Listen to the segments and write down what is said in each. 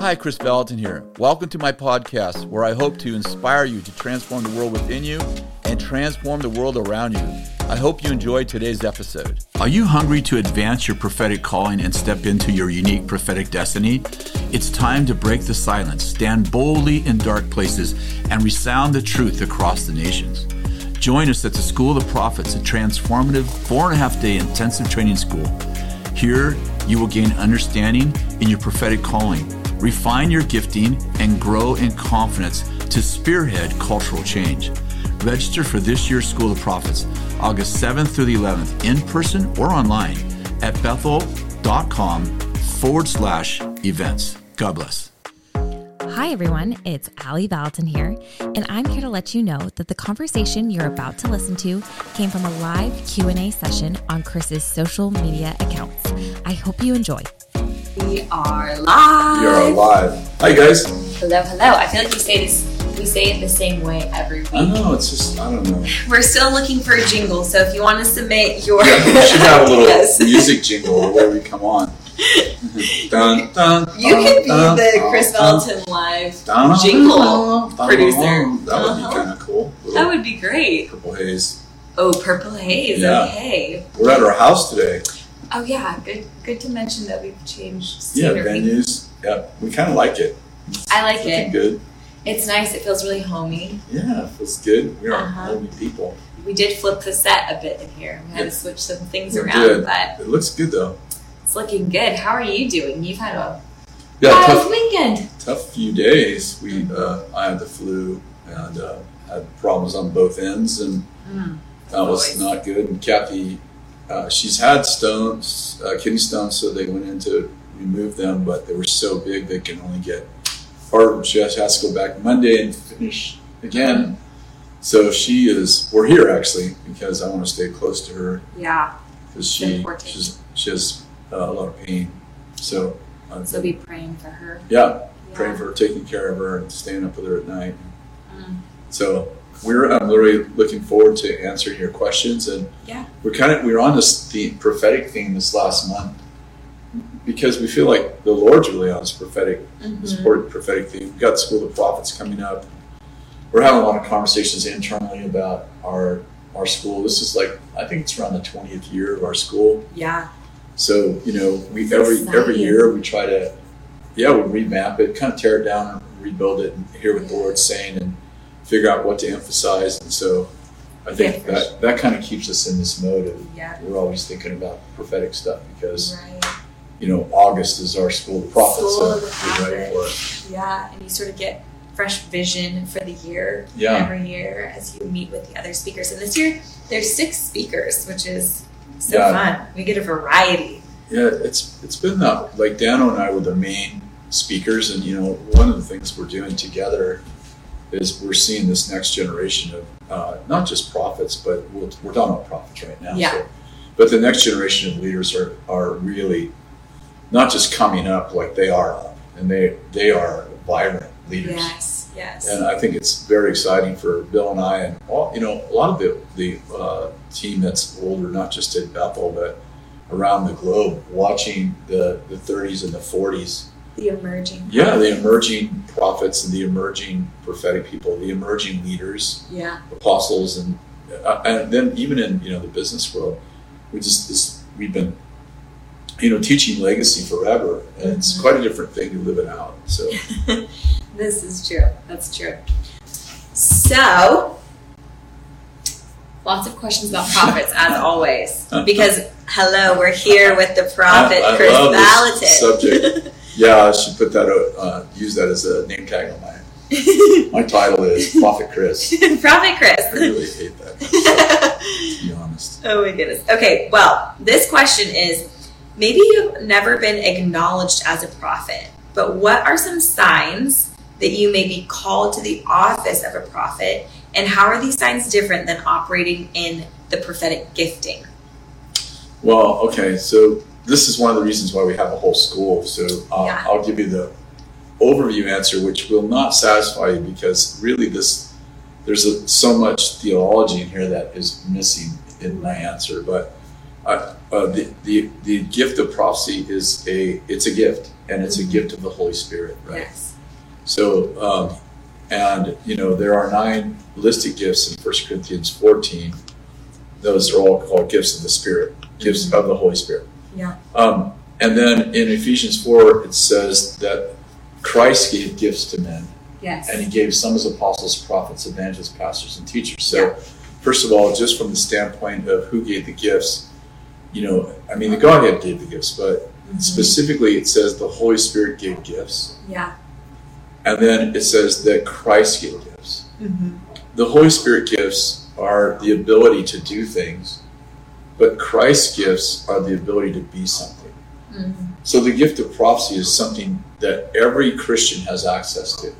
Hi, Kris Vallotton here. Welcome to my podcast where I hope to inspire you to transform the world within you and transform the world around you. I hope you enjoyed today's episode. Are you hungry to advance your prophetic calling and step into your unique prophetic destiny? It's time to break the silence, stand boldly in dark places, and resound the truth across the nations. Join us at the School of the Prophets, a transformative four and a half day intensive training school. Here, you will gain understanding in your prophetic calling, refine your gifting, and grow in confidence to spearhead cultural change. Register for this year's School of Prophets, August 7th through the 11th, in person or online at bethel.com forward slash events. God bless. Hi everyone, it's Alley Vallotton here, and I'm here to let you know that the conversation you're about to listen to came from a live Q&A session on Kris's social media accounts. I hope you enjoy. We are live. You're alive. Hi, guys. Hello, hello. I feel like we say this. We say it the same way every week. I know, it's just, I don't know. We're still looking for a jingle, so if you want to submit your Yeah, we should have a little music jingle where we come on. dun, dun, You could be dun, the dun, Kris dun, Vallotton live dun, jingle dun, dun, producer. dun. That would Uh-huh. be kind of cool. That would be great. Purple haze. Oh, purple haze. Yeah. Okay. We're at our house today. Oh yeah, good. Good to mention that we've changed Yeah, scenery. venues. Yeah, we kind of like it. I like Looking it. good. It's nice. It feels really homey. Yeah, it feels good. We are Uh-huh. homey people. We did flip the set a bit in here. We had to switch some things We around, did. but It looks good though. it's looking good. How are you doing? You've had a Yeah, wild tough, weekend. tough few days. We, uh, I had the flu and uh, had problems on both ends, and Mm. that was not good. And Kathy, uh, she's had stones, uh, kidney stones, so they went in to remove them, but they were so big they can only get, or she has, has to go back Monday and finish again. So she is. We're here actually because I want to stay close to her Yeah. because she she's, she has uh, a lot of pain. So, uh, So be praying for her. yeah, praying for her, taking care of her, and staying up with her at night. Mm. So we're I'm literally looking forward to answering your questions, and Yeah. we're kind of we're on this theme, prophetic theme this last month because we feel like the Lord's really on this prophetic this Mhm. important prophetic theme. We've got School of Prophets coming up. We're having a lot of conversations internally about our our school. This is like I think it's around the twentieth year of our school. Yeah. So you know, we It's every every year we try to, yeah, we remap it, kind of tear it down and rebuild it, and hear what the Lord's saying, and figure out what to emphasize. And so, I think Yeah, that that kind of keeps us in this mode of Yeah. we're always thinking about prophetic stuff because Right. you know August is our school of prophets, School so of the we're ready for it. Yeah. And you sort of get fresh vision for the year Yeah. every year as you meet with the other speakers. And this year there's six speakers, which is so fun. We get a variety. Yeah, it's it's been that like Dano and I were the main speakers, and you know one of the things we're doing together is we're seeing this next generation of uh, not just prophets, but we're, we're talking about prophets right now. Yeah. So, but the next generation of leaders are are really not just coming up like they are up, and they they are vibrant leaders. Yes. Yes. And I think it's very exciting for Bill and I, and all, you know, a lot of the the uh, team that's older, not just at Bethel, but around the globe, watching the the 30s and the 40s. The emerging. Yeah, the emerging prophets and the emerging prophetic people, the emerging leaders, Yeah. apostles, and uh, and then even in you know the business world, we just this, we've been you know teaching legacy forever, and it's Mhm. quite a different thing to live it out. So This is true. That's true. So, lots of questions about prophets, as always. Because, hello, we're here with the prophet, I- I Kris subject. Yeah, I should put that, uh, use that as a name tag on my, my title is Prophet Kris. prophet Kris. I really hate that, to be honest. oh my goodness. Okay, well, this question is maybe you've never been acknowledged as a prophet, but what are some signs that you may be called to the office of a prophet, and how are these signs different than operating in the prophetic gifting? Well, okay, so this is one of the reasons why we have a whole school. So uh, Yeah. I'll give you the overview answer, which will not satisfy you because really this, there's a, so much theology in here that is missing in my answer. But uh, uh, the, the the gift of prophecy is a it's a gift, and it's a Mhm. gift of the Holy Spirit, right? Yes. So, um, and you know, there are nine listed gifts in 1 Corinthians 14. Those are all called gifts of the Spirit, gifts of the Holy Spirit. Yeah. Um, and then in Ephesians 4, it says that Christ gave gifts to men, Yes. and he gave some as apostles, prophets, evangelists, pastors, and teachers. So, Yeah. first of all, just from the standpoint of who gave the gifts, you know, I mean, the Godhead gave the gifts, but Mhm. specifically it says the Holy Spirit gave gifts. Yeah. And then it says that Christ gave gifts. Mm-hmm. The Holy Spirit gifts are the ability to do things, but Christ's gifts are the ability to be something. Mm-hmm. So the gift of prophecy is something that every Christian has access to.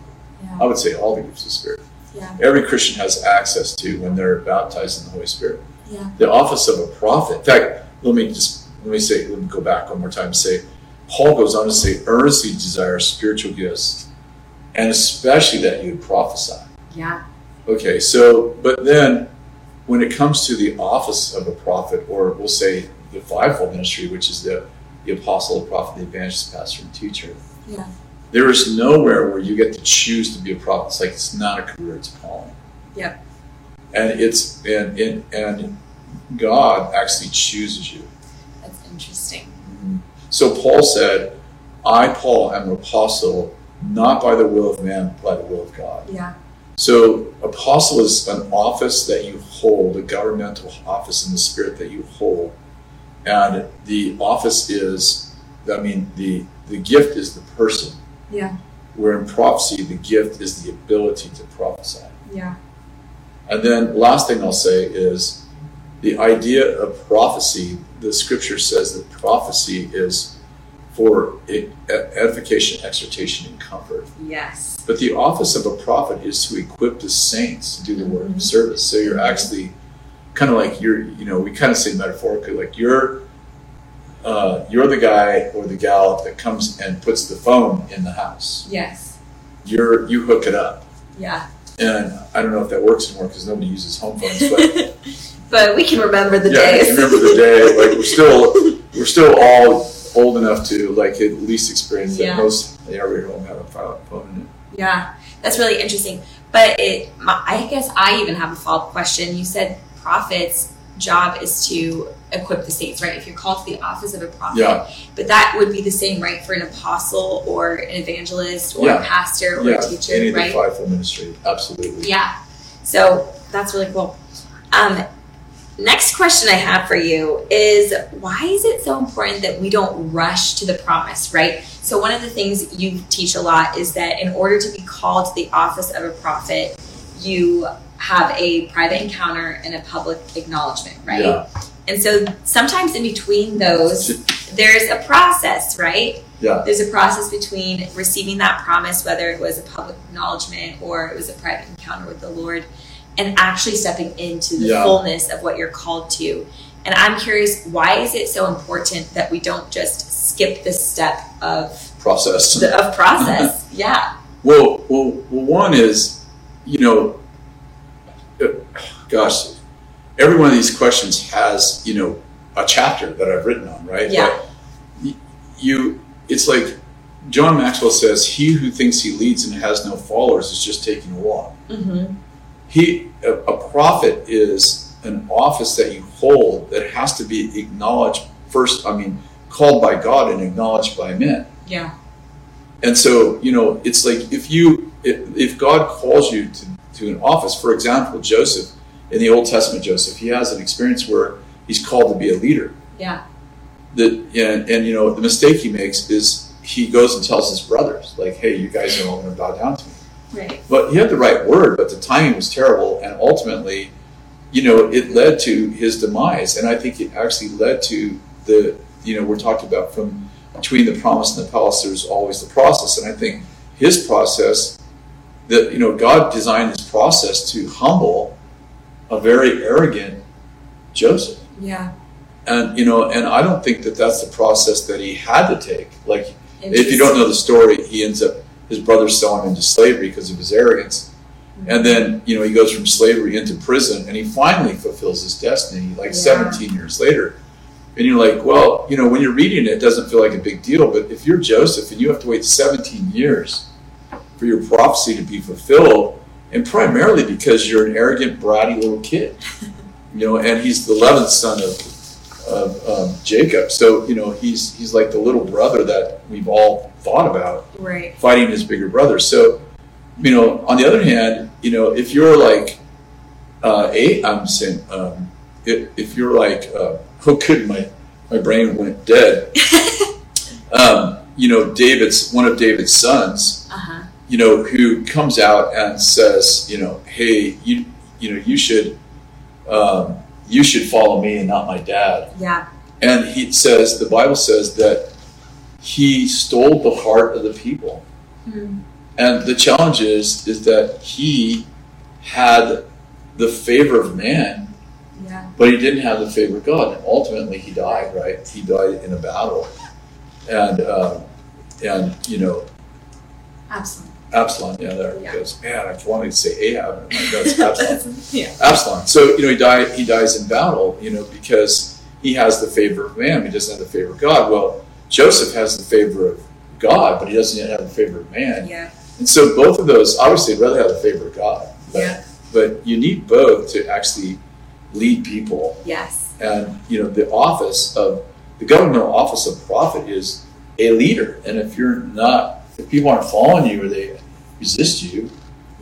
I would say all the gifts of Spirit. Yeah. Every Christian has access to when they're baptized in the Holy Spirit. Yeah. The office of a prophet. In fact, let me just let me say let me go back one more time and say Paul goes on to say earnestly desire spiritual gifts, and especially that you would prophesy. Yeah. Okay, so but then when it comes to the office of a prophet, or we'll say the fivefold ministry, which is the, the apostle, the prophet, the evangelist, pastor, and teacher, Yeah. there is nowhere where you get to choose to be a prophet. It's like it's not a career, it's a calling. Yeah. And it's and and, and God actually chooses you. That's interesting. Mm-hmm. So Paul said, I, Paul, am an apostle, not by the will of man, but by the will of God. Yeah. So, apostle is an office that you hold, a governmental office in the spirit that you hold. And the office is, I mean, the, the gift is the person. Yeah. Where in prophecy, the gift is the ability to prophesy. Yeah. And then, last thing I'll say is the idea of prophecy. The scripture says that prophecy is for edification, exhortation, and comfort. Yes. But the office of a prophet is to equip the saints to do the work Mhm. of service. So you're actually kind of like you're, you know, we kind of say metaphorically, like you're, uh, you're the guy or the gal that comes and puts the phone in the house. Yes. You're you hook it up, Yeah. and I don't know if that works anymore because nobody uses home phones, but but we can remember the day. yeah, days. remember the day. Like we're still we're still all old enough to like at least experience that Yeah. most every home have a phone in it. Yeah, that's really interesting. But it, I guess I even have a follow up question. You said prophets' job is to equip the saints, right? If you're called to the office of a prophet, Yeah. but that would be the same, right, for an apostle or an evangelist or Yeah. a pastor or yeah, a teacher, any right? fivefold ministry, absolutely. Yeah. So that's really cool. Um, next question I have for you is why is it so important that we don't rush to the promise, right? So, one of the things you teach a lot is that in order to be called to the office of a prophet, you have a private encounter and a public acknowledgement, right? Yeah. And so sometimes in between those, there's a process, right? Yeah. There's a process between receiving that promise, whether it was a public acknowledgement or it was a private encounter with the Lord, and actually stepping into the Yeah. fullness of what you're called to. And I'm curious, why is it so important that we don't just skip the step of process. the, of process? yeah. Well, well, well, one is, you know, uh, gosh, every one of these questions has, you know, a chapter that I've written on, right? Yeah. But you, it's like John Maxwell says, "He who thinks he leads and has no followers is just taking a walk." Mm-hmm. He, a, prophet, is an office that you hold that has to be acknowledged first. I mean, called by God and acknowledged by men. Yeah. And so, you know, it's like if you if, if God calls you to, to an office, for example, Joseph in the Old Testament, Joseph, he has an experience where he's called to be a leader. Yeah. That and, and you know the mistake he makes is he goes and tells his brothers like, "Hey, you guys are all going to bow down to me." Right. But he had the right word, but the timing was terrible, and ultimately, you know, it led to his demise. And I think it actually led to the you know we're talking about from between the promise and the palace. There's always the process, and I think his process that you know God designed his process to humble a very arrogant Joseph Yeah. and you know and i don't think that that's the process that he had to take like if you don't know the story he ends up his brothers sell him into slavery because of his arrogance mm-hmm. and then you know he goes from slavery into prison and he finally fulfills his destiny like Yeah. 17 years later And you're like, well, you know, when you're reading it, it doesn't feel like a big deal. But if you're Joseph and you have to wait 17 years for your prophecy to be fulfilled, and primarily because you're an arrogant, bratty little kid, you know, and he's the 11th son of, of um, Jacob. So, you know, he's he's like the little brother that we've all thought about Right. fighting his bigger brother. So, you know, on the other hand, you know, if you're like uh, a, I'm saying, um, if, if you're like, uh, oh, good, my my brain went dead. um, you know, David's one of David's sons. Uh huh. You know, who comes out and says, you know, hey, you you know, you should um, you should follow me and not my dad. Yeah. And he says, the Bible says that he stole the heart of the people. Mm. And the challenge is, is that he had the favor of man, Yeah. but he didn't have the favor of God. And ultimately, he died. Right? He died in a battle. And um, and you know, Absolutely. Absalom. Yeah, there Yeah. he goes. Man, I wanted to say Ahab. and I'm like, That's Absalom. yeah. Absalom. So you know he died. He dies in battle. You know because he has the favor of man. He doesn't have the favor of God. Well, Joseph has the favor of God, but he doesn't yet have the favor of man. Yeah. And so both of those, obviously, I'd rather have the favor of God. But, Yeah. but you need both to actually lead people. Yes. And you know the office of the governmental office of prophet is a leader. And if you're not, if people aren't following you or they resist you,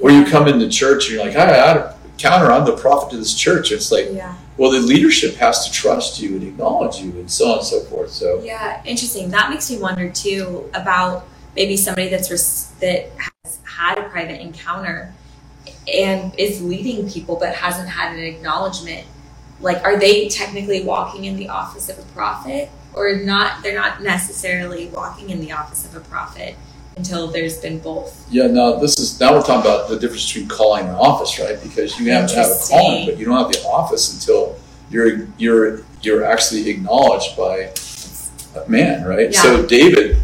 or you come into church and you're like, hi, I counter, I'm the prophet of this church. It's like, Yeah. well, the leadership has to trust you and acknowledge you and so on and so forth. So Yeah. Interesting. That makes me wonder too about maybe somebody that's res- that has had a private encounter and is leading people but hasn't had an acknowledgement. Like, are they technically walking in the office of a prophet, or not? They're not necessarily walking in the office of a prophet until there's been both. yeah, now this is now we're talking about the difference between calling and office, right? Because you have to have a calling, but you don't have the office until you're you're you're actually acknowledged by a man, right? Yeah. So David,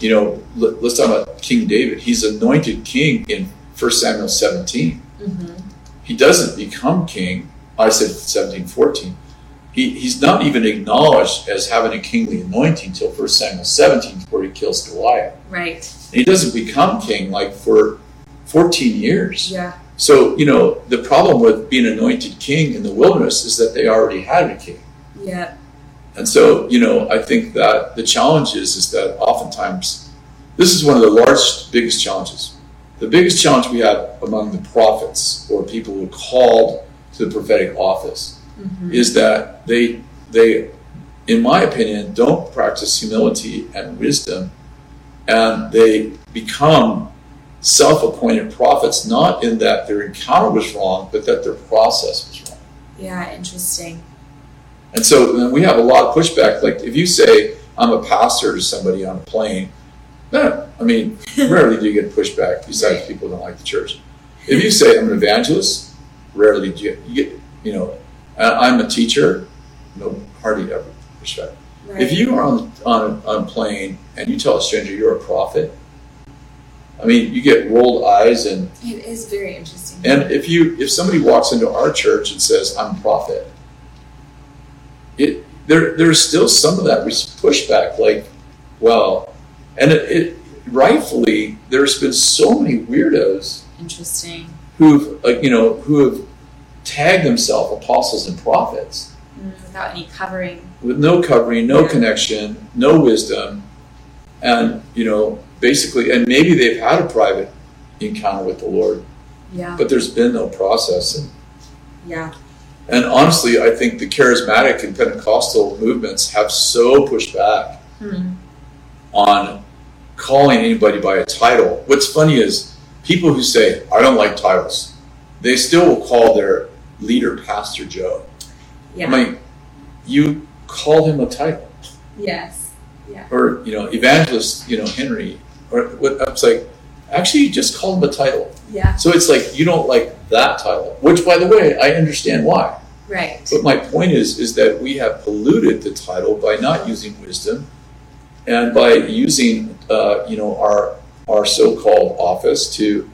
you know, let, us talk about King David. He's anointed king in 1 Samuel 17. Mm-hmm. He doesn't become king. I said 17, 14. He, he's not even acknowledged as having a kingly anointing until 1 Samuel 17, where he kills Goliath. Right. And he doesn't become king like for 14 years. Yeah. So, you know, the problem with being anointed king in the wilderness is that they already had a king. Yeah. And so, you know, I think that the challenge is, is that oftentimes this is one of the largest, biggest challenges. The biggest challenge we have among the prophets or people who are called to the prophetic office Mm-hmm. is that they they in my opinion don't practice humility and wisdom and they become self-appointed prophets not in that their encounter was wrong but that their process was wrong Yeah. Interesting. and so we have a lot of pushback like if you say i'm a pastor to somebody on a plane no, i mean rarely do you get pushback besides Right. people who don't like the church if you say i'm an evangelist rarely do you get, you get you know "I- i'm a teacher no hardly ever pushback Right. if you are on, on, on a plane and you tell a stranger you're a prophet, I mean, you get rolled eyes, and, it is very interesting. and if you if somebody walks into our church and says I'm a prophet, it there there's still some of that pushback, like, well, and it, it rightfully there's been so many weirdos interesting. who've uh, you know who have tagged themselves apostles and prophets without any covering. with no covering, no Yeah. connection, no wisdom, and you know, basically, and maybe they've had a private encounter with the Lord, Yeah. but there's been no process. And, Yeah. and honestly, I think the charismatic and Pentecostal movements have so pushed back Hmm. on calling anybody by a title. What's funny is people who say, I don't like titles, they still will call their leader Pastor Joe. Yeah. I'm like, you call him a title. yes. Yeah. or you know evangelist you know henry or what i was like actually you just call him a title Yeah. so it's like you don't like that title which by the way i understand why Right. but my point is is that we have polluted the title by not using wisdom and by using uh, you know our our so-called office to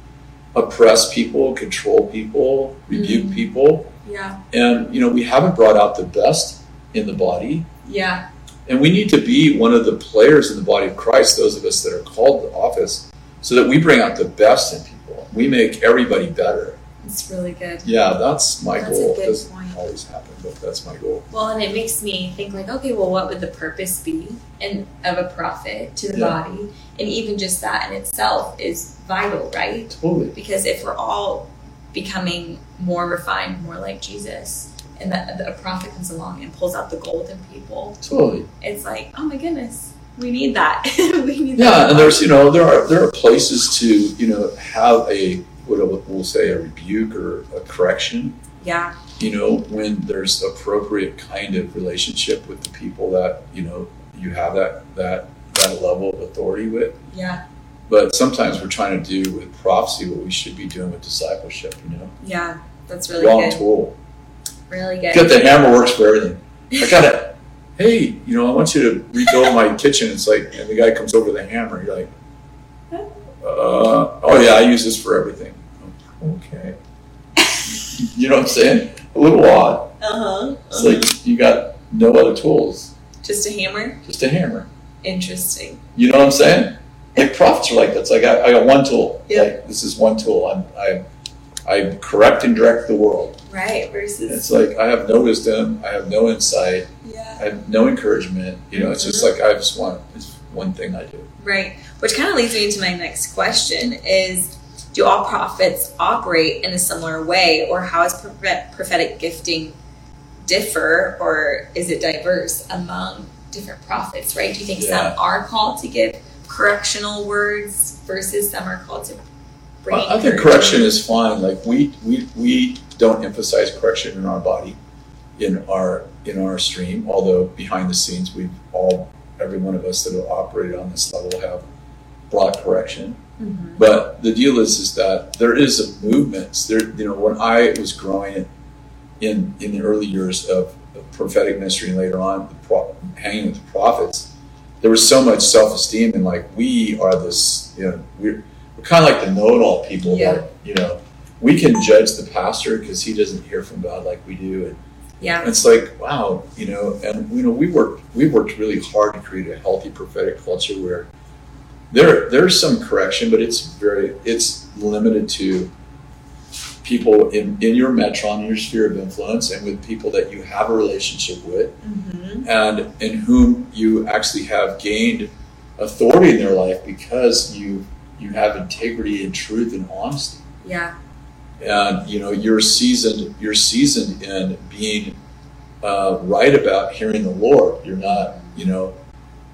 oppress people control people rebuke Mhm. people Yeah. and you know we haven't brought out the best in the body Yeah. And we need to be one of the players in the body of Christ, those of us that are called to office, so that we bring out the best in people. We make everybody better. It's really good. Yeah, that's my That's a goal. good Doesn't point. always happen, but that's my goal. Well, and it makes me think like, okay, well, what would the purpose be and of a prophet to the Yeah. body? And even just that in itself is vital, right? Totally. Because if we're all becoming more refined, more like Jesus, and that a prophet comes along and pulls out the gold in people, Totally. it's like, oh my goodness, we need that. we need Yeah, that. and there's you know there are there are places to you know have a what we'll say a rebuke or a correction. yeah, You know when there's appropriate kind of relationship with the people that you know you have that that that level of authority with. yeah, But sometimes we're trying to do with prophecy what we should be doing with discipleship. You know, yeah. That's really wrong good. tool. Really good. Get the hammer works for everything. I gotta. hey, you know, I want you to rebuild my kitchen. It's like, and the guy comes over with a hammer. You're like, uh, oh yeah, I use this for everything. Okay. you know what I'm saying? A little odd. Uh huh. It's like you got no other tools, Just a hammer. just a hammer. Interesting. You know what I'm saying? Like prophets are like that. It's like I, I got one tool. Yeah. Like this is one tool. I'm I I correct and direct the world. Right. Versus. It's like I have no wisdom. I have no insight. yeah. I have no encouragement. You know, it's just mm-hmm. like I just want it's one thing I do. Right. Which kind of leads me into my next question is do all prophets operate in a similar way or how does prophetic gifting differ or is it diverse among different prophets, right? Do you think Yeah. some are called to give correctional words versus some are called to bring I think correction is fine. Like we we we don't emphasize correction in our body, in our in our stream. Although behind the scenes, we've all every one of us that have operated on this level have brought correction. Mhm. But the deal is, is that there is a movement. There, you know, when I was growing in in the early years of, prophetic ministry and later on the pro, hanging with the prophets, there was so much self esteem and like we are this, you know, we're we're kind of like the know it all people. Yeah. That, you know, we can judge the pastor because he doesn't hear from God like we do, and Yeah. it's like wow, you know, and you know we worked we worked really hard to create a healthy prophetic culture where there there's some correction, but it's very it's limited to people in, in your metron, in your sphere of influence, and with people that you have a relationship with, hmm and in whom you actually have gained authority in their life because you you have integrity and truth and honesty. Yeah. and you know you're seasoned you're seasoned in being uh, right about hearing the lord. You're not you know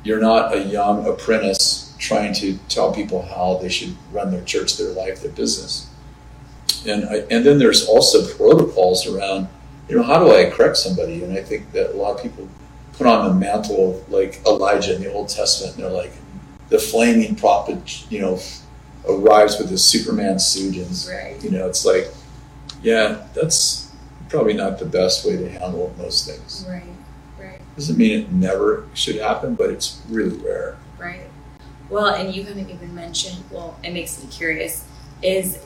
you're not a young apprentice trying to tell people how they should run their church their life their business and I, and then there's also protocols around you know how do i correct somebody and i think that a lot of people put on the mantle of like elijah in the old testament and they're like the flaming prophet you know arrives with his superman suit and Right. you know, it's like, yeah, that's probably not the best way to handle most things. Right. Right. Doesn't mean it never should happen, but it's really rare. Right. Well, and you haven't even mentioned, well, it makes me curious, is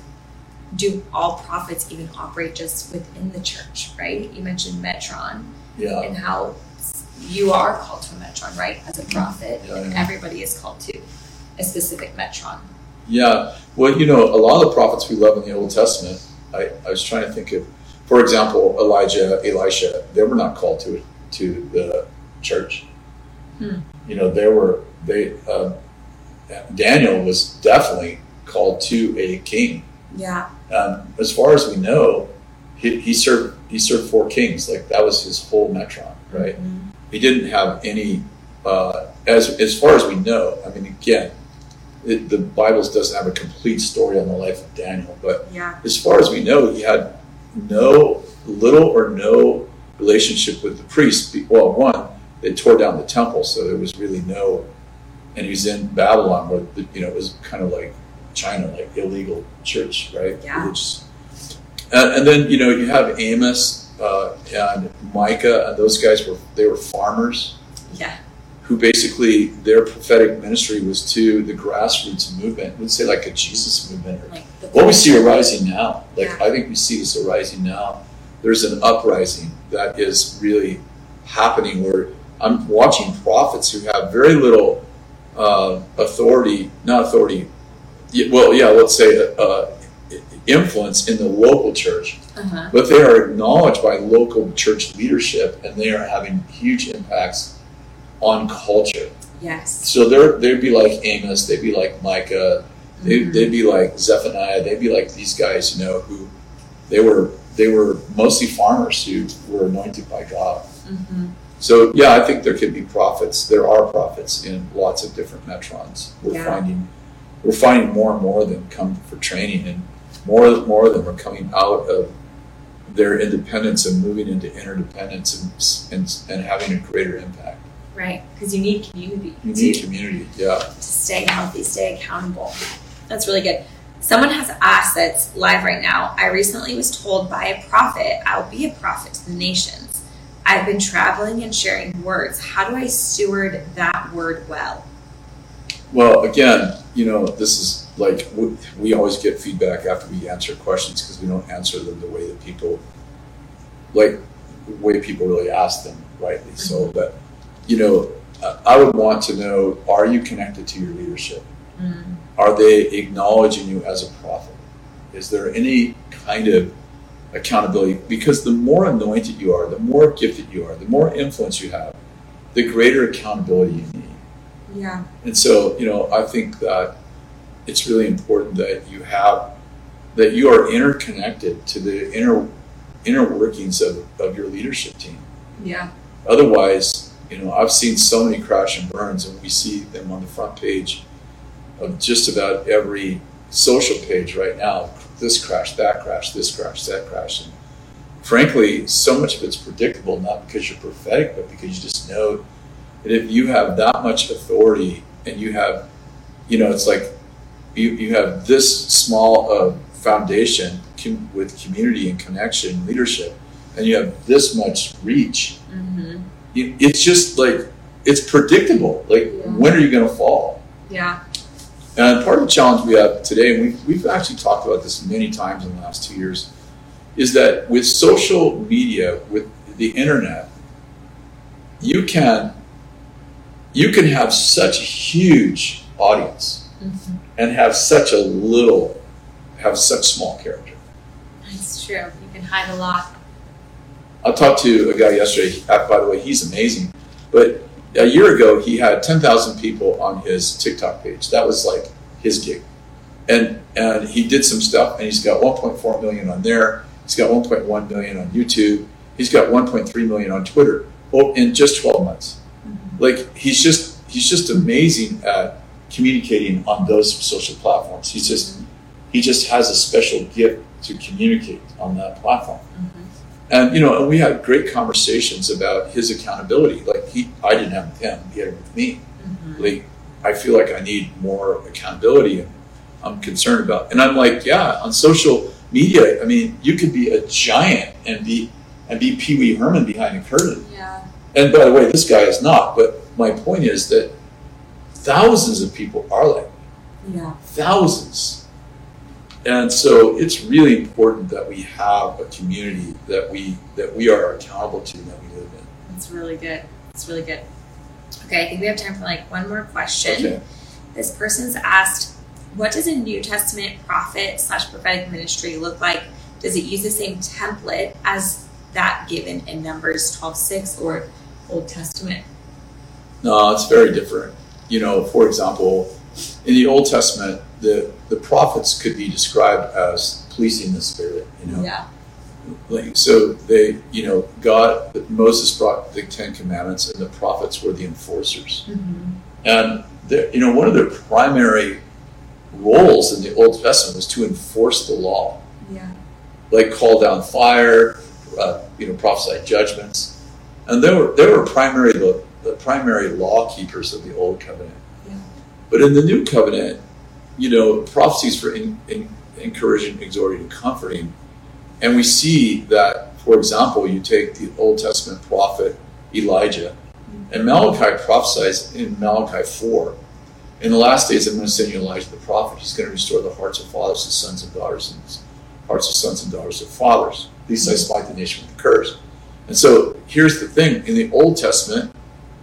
do all prophets even operate just within the church, right? You mentioned Metron Yeah, and how you are called to a Metron, right? As a prophet, Yeah, and yeah. everybody is called to a specific Metron. yeah. Well, you know, a lot of the prophets we love in the Old Testament. I, I was trying to think of, for example, Elijah, Elisha. They were not called to to the church. Hmm. You know, they were they. Um, Daniel was definitely called to a king. Yeah. Um, as far as we know, he, he served he served four kings. Like that was his whole metron, right? Mhm. He didn't have any, uh, as as far as we know. I mean, again, it, the Bible doesn't have a complete story on the life of Daniel, but Yeah. as far as we know, he had no little or no relationship with the priests. Well, one, they tore down the temple, so there was really no, and he was in Babylon, where the, you know it was kind of like China, like illegal church, right? Yeah. And, and then you know you have Amos uh, and Micah, and those guys were they were farmers Yeah. who basically their prophetic ministry was to the grassroots movement. We'd say like a Jesus movement or Like what we see arising now, like Yeah. I think we see this arising now. There's an uprising that is really happening where I'm watching prophets who have very little uh, authority, not authority, well, yeah, let's say uh, influence in the local church, uh-huh. but they are acknowledged by local church leadership and they are having huge impacts on culture. Yes. So they're, they'd be like Amos, they'd be like Micah, they, mm-hmm. they'd be like Zephaniah, they'd be like these guys, you know, who they were they were mostly farmers who were anointed by God. Mm-hmm. So yeah, I think there could be prophets. There are prophets in lots of different metrons. We're yeah. finding we're finding more and more of them come for training, and more and more of them are coming out of their independence and moving into interdependence and and, and having a greater impact. Right, because you need community. You need community, yeah. To stay healthy, stay accountable. That's really good. Someone has asked that's live right now. I recently was told by a prophet I'll be a prophet to the nations. I've been traveling and sharing words. How do I steward that word well? Well, again, you know, this is like we always get feedback after we answer questions because we don't answer them the way that people like the way people really ask them rightly. Mm-hmm. So, but you know, I would want to know: Are you connected to your leadership? Mm-hmm. Are they acknowledging you as a prophet? Is there any kind of accountability? Because the more anointed you are, the more gifted you are, the more influence you have, the greater accountability you need. Yeah. And so, you know, I think that it's really important that you have that you are interconnected to the inner inner workings of, of your leadership team. Yeah. Otherwise, you know, I've seen so many crash and burns and we see them on the front page of just about every social page right now. This crash, that crash, this crash, that crash. And frankly, so much of it's predictable, not because you're prophetic, but because you just know that if you have that much authority and you have, you know, it's like you, you have this small uh, foundation com- with community and connection, leadership, and you have this much reach. Mm-hmm. You, it's just like, it's predictable. Like, yeah. when are you going to fall? Yeah. And part of the challenge we have today, and we've, we've actually talked about this many times in the last two years, is that with social media, with the internet, you can you can have such a huge audience mm-hmm. and have such a little have such small character. It's true. You can hide a lot. I talked to a guy yesterday. By the way, he's amazing. But a year ago, he had 10,000 people on his TikTok page. That was like his gig. And, and he did some stuff, and he's got 1.4 million on there. He's got 1.1 million on YouTube. He's got 1.3 million on Twitter in just 12 months. Like he's just he's just amazing at communicating on those social platforms. He's just he just has a special gift to communicate on that platform. Mm-hmm. And you know, and we had great conversations about his accountability. Like he, I didn't have him; he had it with me. Mm-hmm. Like I feel like I need more accountability, and I'm concerned about. And I'm like, yeah, on social media, I mean, you could be a giant and be and be Pee Wee Herman behind a curtain. Yeah. And by the way, this guy is not. But my point is that thousands of people are like me. Yeah. Thousands and so it's really important that we have a community that we that we are accountable to that we live in. That's really good. It's really good. Okay, I think we have time for like one more question. Okay. This person's asked, what does a New Testament prophet slash prophetic ministry look like? Does it use the same template as that given in Numbers twelve six or Old Testament? No, it's very different. You know, for example, in the Old Testament, the the prophets could be described as policing the spirit. You know, yeah. Like, so they, you know, God, Moses brought the Ten Commandments, and the prophets were the enforcers. Mm-hmm. And you know, one of their primary roles in the Old Testament was to enforce the law. Yeah. Like call down fire, uh, you know, prophesy judgments, and they were they were primary the, the primary law keepers of the Old Covenant. Yeah. But in the New Covenant, you know, prophecies for in, in, encouraging, exhorting, and comforting. And we see that, for example, you take the Old Testament prophet Elijah, and Malachi prophesies in Malachi 4. In the last days, I'm going to send you Elijah the prophet. He's going to restore the hearts of fathers to sons and daughters, and hearts of sons and daughters to fathers. These I smite the nation with the curse. And so here's the thing in the Old Testament,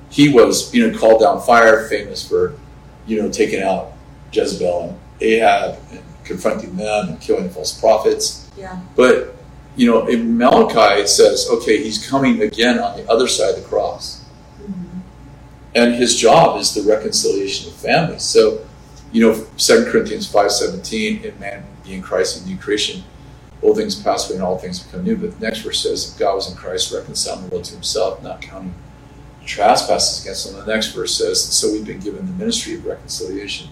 he was, you know, called down fire, famous for, you know, taking out Jezebel and Ahab and confronting them and killing false prophets. Yeah. But, you know, in Malachi it says, okay, he's coming again on the other side of the cross. Mm-hmm. And his job is the reconciliation of families. So, you know, 2 Corinthians 5.17, in man being Christ, a new creation, all things pass away and all things become new. But the next verse says, God was in Christ, reconciling the world to himself, not counting trespasses against them. The next verse says, so we've been given the ministry of reconciliation,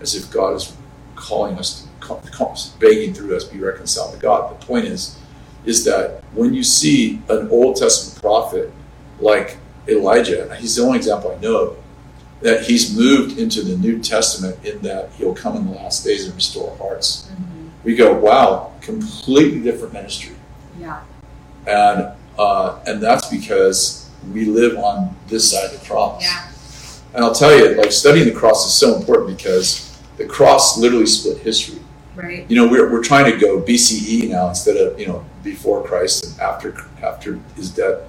as if God is calling us to, begging through us, be reconciled to God. The point is, is that when you see an Old Testament prophet like Elijah, he's the only example I know of, that he's moved into the New Testament in that he'll come in the last days and restore hearts. Mm-hmm. We go, wow, completely different ministry. Yeah. And uh, and that's because we live on this side of the cross. Yeah. And I'll tell you, like studying the cross is so important because the cross literally split history. Right. You know, we're, we're trying to go BCE now instead of you know before Christ and after after his death,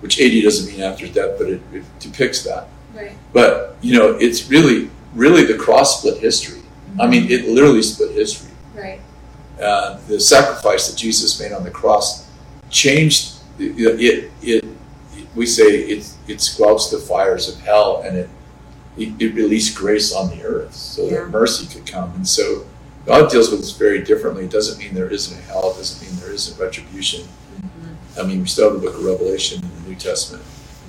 which AD doesn't mean after his death, but it, it depicts that. Right. But you know, it's really really the cross split history. Mm-hmm. I mean, it literally split history. Right. Uh, the sacrifice that Jesus made on the cross changed it. It, it we say it it squelched the fires of hell and it it, it released grace on the earth so yeah. that mercy could come. And so God deals with this very differently. It doesn't mean there isn't a hell. It doesn't mean there isn't retribution. Mm-hmm. I mean, we still have the book of Revelation in the New Testament.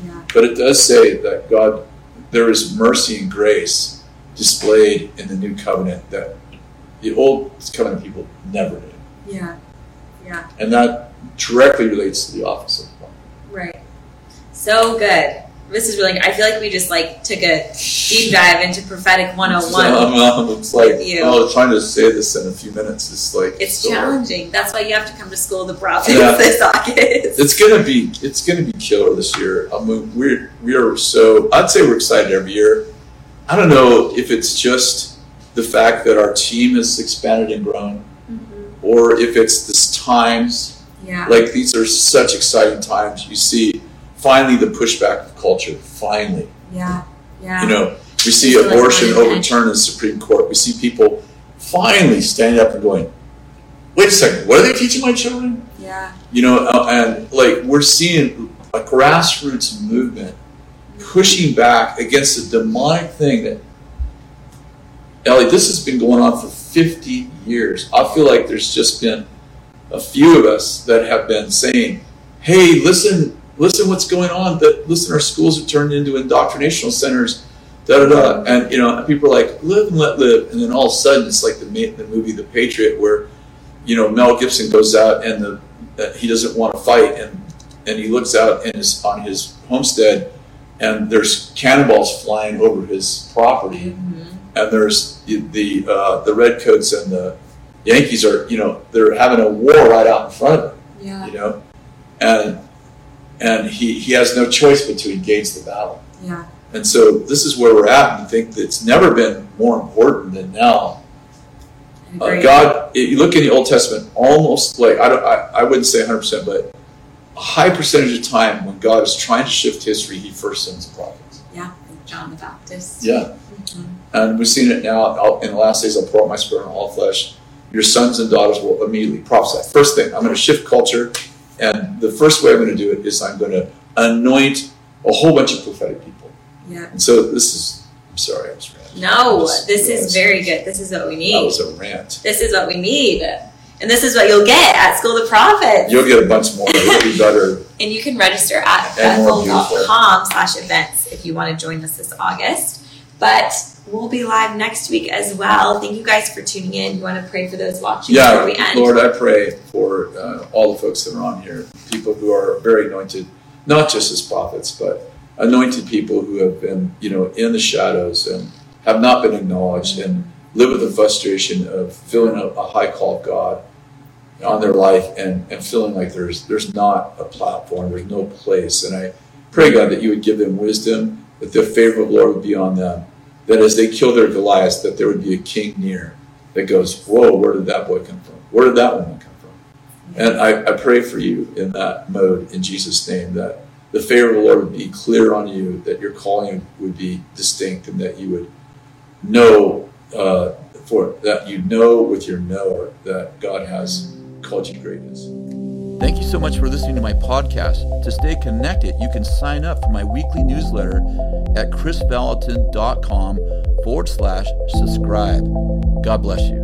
Yeah. But it does say that God, there is mercy and grace displayed in the new covenant that the old covenant people never did. Yeah. Yeah. And that directly relates to the office of God. Right. So good this is really. I feel like we just like took a deep dive into prophetic 101. So, um, it's like you. oh, trying to say this in a few minutes is like it's so challenging. Hard. That's why you have to come to school the prophets yeah. this August. It's gonna be it's gonna be killer this year. I mean, we're we are so. I'd say we're excited every year. I don't know if it's just the fact that our team has expanded and grown, mm-hmm. or if it's this times. Yeah. Like these are such exciting times. You see finally the pushback of culture. Finally. Yeah. Yeah. You know, we see abortion like overturned in the Supreme Court. We see people finally standing up and going, wait a second, what are they teaching my children? Yeah. You know, uh, and like we're seeing a grassroots movement pushing back against a demonic thing that, Ellie, this has been going on for 50 years. I feel like there's just been a few of us that have been saying, hey, listen, listen what's going on that listen our schools are turned into indoctrinational centers da da da and you know people are like live and let live and then all of a sudden it's like the, the movie the patriot where you know mel gibson goes out and the uh, he doesn't want to fight and and he looks out and is on his homestead and there's cannonballs flying over his property mm-hmm. And there's the the, uh, the redcoats and the yankees are you know they're having a war right out in front of them yeah. you know and and he, he has no choice but to engage the battle. Yeah. And so this is where we're at, and I think that it's never been more important than now. Uh, God, you look in the Old Testament, almost like I don't, I, I wouldn't say 100, percent but a high percentage of time when God is trying to shift history, He first sends prophets. Yeah, John the Baptist. Yeah, mm-hmm. And we've seen it now. I'll, in the last days, I'll pour out my spirit on all flesh. Your sons and daughters will immediately prophesy. First thing, I'm going to shift culture. And the first way I'm going to do it is I'm going to anoint a whole bunch of prophetic people. Yeah. And so this is, I'm sorry, I was ranting. No, was, this is very good. This is what we need. That was a rant. This is what we need. And this is what you'll get at School of the Prophets. You'll get a bunch more. It'll be better. and you can register at bethel.com slash events if you want to join us this August. But we'll be live next week as well. Thank you guys for tuning in. You want to pray for those watching yeah, before we end? Lord, I pray for uh, all the folks that are on here, people who are very anointed, not just as prophets, but anointed people who have been, you know, in the shadows and have not been acknowledged and live with the frustration of feeling a, a high call of God on their life and, and feeling like there's there's not a platform, there's no place. And I pray, God, that you would give them wisdom, that the favor of the Lord would be on them that as they kill their Goliath, that there would be a king near that goes, Whoa, where did that boy come from? Where did that woman come from? And I, I pray for you in that mode in Jesus' name that the favor of the Lord would be clear on you, that your calling would be distinct, and that you would know uh, for that you know with your knower that God has called you greatness. Thank you so much for listening to my podcast. To stay connected, you can sign up for my weekly newsletter at krisvallotton.com forward slash subscribe. God bless you.